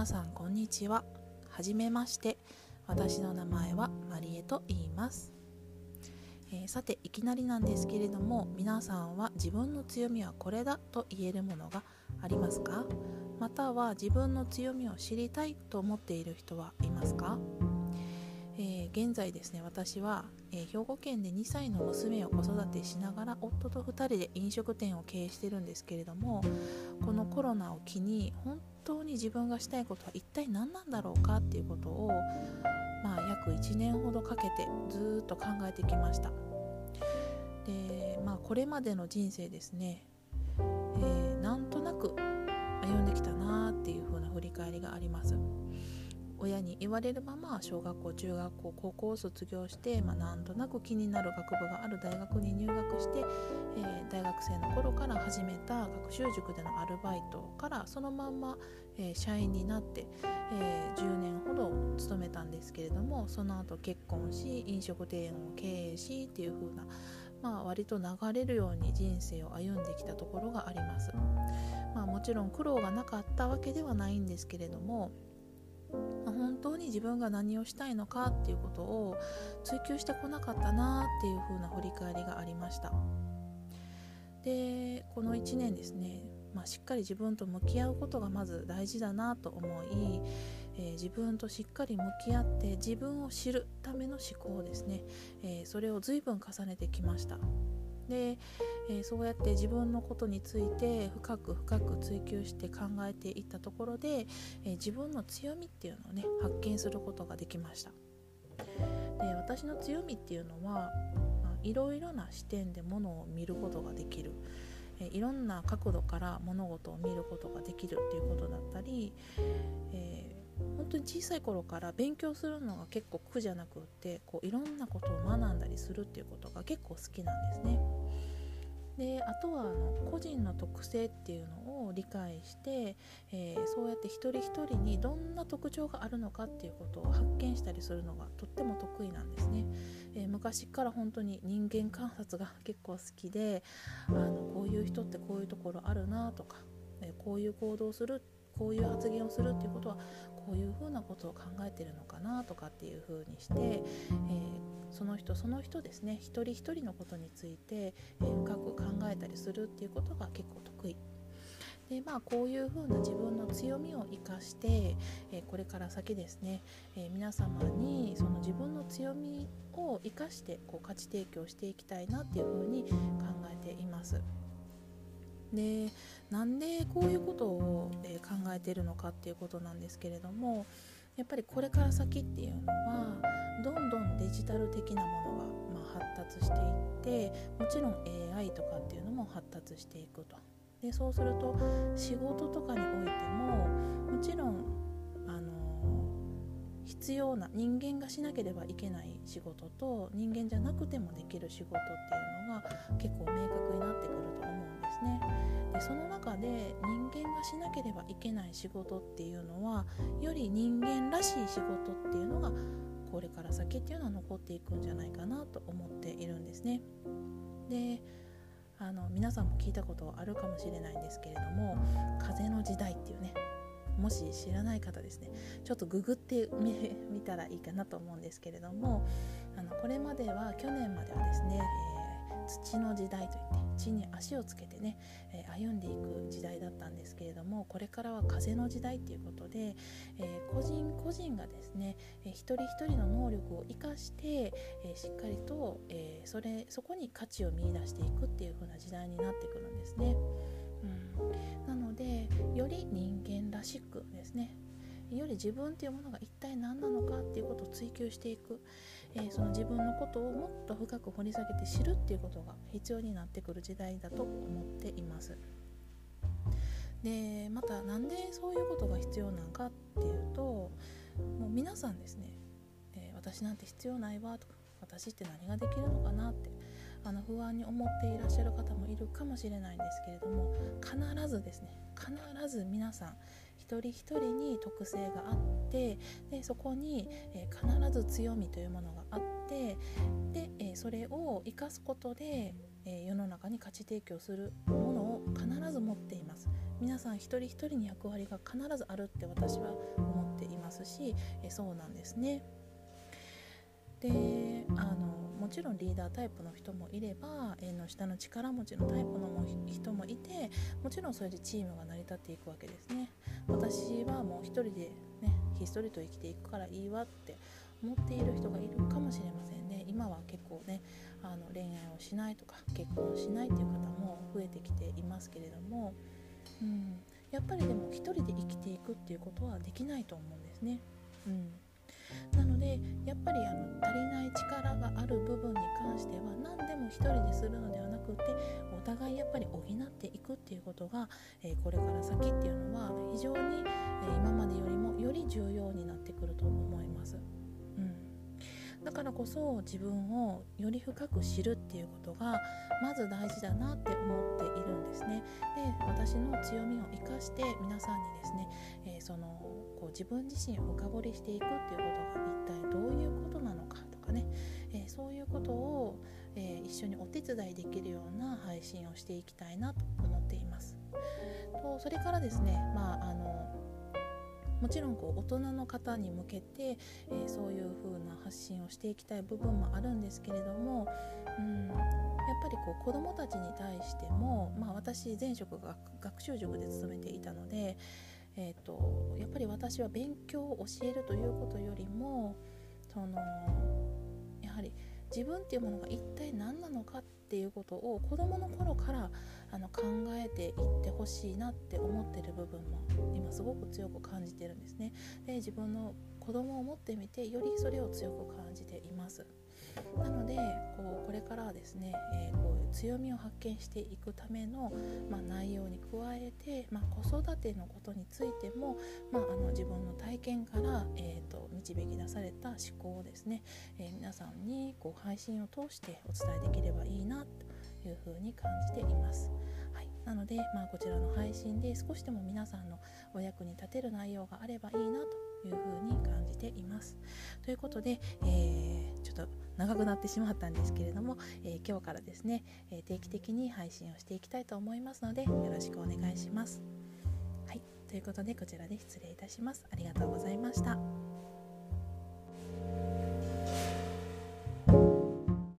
皆さんこんにちは。はじめまして。私の名前はマリエと言います、えー、さていきなりなんですけれども皆さんは自分の強みはこれだと言えるものがありますか？または自分の強みを知りたいと思っている人はいますか？現在ですね私は、えー、兵庫県で2歳の娘を子育てしながら夫と2人で飲食店を経営してるんですけれどもこのコロナを機に本当に自分がしたいことは一体何なんだろうかっていうことを、まあ、約1年ほどかけてずっと考えてきました。で、まあ、これまでの人生ですね、えー、なんとなく歩んできたなっていう風な振り返りがあります。親に言われるまま小学校中学校高校を卒業して、まあ、なんとなく気になる学部がある大学に入学して、えー、大学生の頃から始めた学習塾でのアルバイトからそのまんま、えー、社員になって、えー、10年ほど勤めたんですけれどもその後結婚し飲食店を経営しっていう風なまあ、割と流れるように人生を歩んできたところがあります。まあ、もちろん苦労がなかったわけではないんですけれども本当に自分が何をしたいのかっていうことを追求してこなかったなっていう風な振り返りがありました。でこの1年ですね、まあ、しっかり自分と向き合うことがまず大事だなと思い、えー、自分としっかり向き合って自分を知るための思考ですね、えー、それを随分重ねてきました。で、えー、そうやって自分のことについて深く深く追求して考えていったところで、えー、自分の強みっていうのをね発見することができました。で私の強みっていうのは、いろいろな視点でものを見ることができる。えいろんな角度から物事を見ることができるっていうことだったり、え本当に小さい頃から勉強するのが結構苦じゃなくってこういろんなことを学んだりするっていうことが結構好きなんですね。であとはあの個人の特性っていうのを理解して、えー、そうやって一人一人にどんな特徴があるのかっていうことを発見したりするのがとっても得意なんですね。えー、昔から本当に人間観察が結構好きであのこういう人ってこういうところあるなとか、えー、こういう行動するってこういう発言をするっていうことはこういうふうなことを考えてるのかなとかっていうふうにして、えー、その人その人ですね一人一人のことについて、えー、深く考えたりするっていうことが結構得意。でまあ、こういうふうな自分の強みを生かして、えー、これから先ですね、えー、皆様にその自分の強みを生かしてこう価値提供していきたいなっていうふうに考えています。でなんでこういうことを、え考えてるのかっていうことなんですけれどもやっぱりこれから先っていうのはどんどんデジタル的なものが、ま、発達していってもちろん AI とかっていうのも発達していくと。でそうすると仕事とかにおいてももちろん必要な人間がしなければいけない仕事と人間じゃなくてもできる仕事っていうのが結構明確になってくると思うんですね。でその中で人間がしなければいけない仕事っていうのはより人間らしい仕事っていうのがこれから先っていうのは残っていくんじゃないかなと思っているんですね。であの皆さんも聞いたことあるかもしれないんですけれども「風の時代」っていうねもし知らない方ですねちょっとググってみ たらいいかなと思うんですけれどもあのこれまでは去年まではですね、えー、土の時代といって地に足をつけてね、えー、歩んでいく時代だったんですけれどもこれからは風の時代ということで、えー、個人個人がですね、えー、一人一人の能力を生かして、えしっかりと、えそれそこに価値を見いだしていくっていう風な時代になってくるんですね。うん、なのでより人間らしくですね。より自分っていうものが一体何なのかっていうことを追求していく、えー、その自分のことをもっと深く掘り下げて知るっていうことが必要になってくる時代だと思っています。でまた何でそういうことが必要なのかっていうともう皆さんですね、えー、私なんて必要ないわとか私って何ができるのかなってあの不安に思っていらっしゃる方もいるかもしれないんですけれども必ずですね必ず皆さん一人一人に特性があってでそこに、えー、必ず強みというものがあってで、えー、それを生かすことで、えー、世の中に価値提供するものを必ず持っています。皆さん一人一人に役割が必ずあるって私は思っていますしえそうなんですね。であのちろんリーダータイプの人もいれば縁の下の力持ちのタイプのも人もいてもちろんそれでチームが成り立っていくわけですね。私はもう一人でねひっそりと生きていくからいいわって思っている人がいるかもしれませんね。今は結構ねあの恋愛をしないとか結婚しないっていう方も増えてきていますけれども、うん、やっぱりでも一人で生きていくっていうことはできないと思うんですね。うん。なのでやっぱりあの足りない力がある部分に関しては何でも一人でするのではなくてお互いやっぱり補っていくっていうことが、えー、これから先っていうのは非常に、えー、今までよりもより重要になってくると思います。だからこそ自分をより深く知るっていうことがまず大事だなって思っているんですね。私の強みを生かして皆さんにですね、えー、そのこう自分自身を深掘りしていくっていうことが一体どういうことなのかとかね、えー、そういうことを、えー、一緒にお手伝いできるような配信をしていきたいなと思っています。とそれからですね、まああのもちろんこう大人の方に向けて、えー、そういう風な発信をしていきたい部分もあるんですけれども、うん、やっぱりこう子どもたちに対しても、まあ、私前職が学習塾で勤めていたので、えーと、やっぱり私は勉強を教えるということよりもそのやはり自分っていうものが一体何なのかっていうことを子どもの頃からあの考えていってほしいなって思ってる部分も今すごく強く感じてるんですね。で自分の子供を持ってみてよりそれを強く感じています。なのでこうこれからはですね、えー、こういう強みを発見していくための、まあ、内容に加えて、まあ、子育てのことについても、まあ、あの自分の体験から、えーと、導き出された思考をですね、えー、皆さんにこう配信を通してお伝えできればいいなというふうに感じています。はい、なので、まあ、こちらの配信で少しでも皆さんのお役に立てる内容があればいいなというふうに感じています。ということで、えー、ちょっと長くなってしまったんですけれども、えー、今日からですね、え定期的に配信をしていきたいと思いますのでよろしくお願いします。はい、ということでこちらで失礼いたします。ありがとうございました。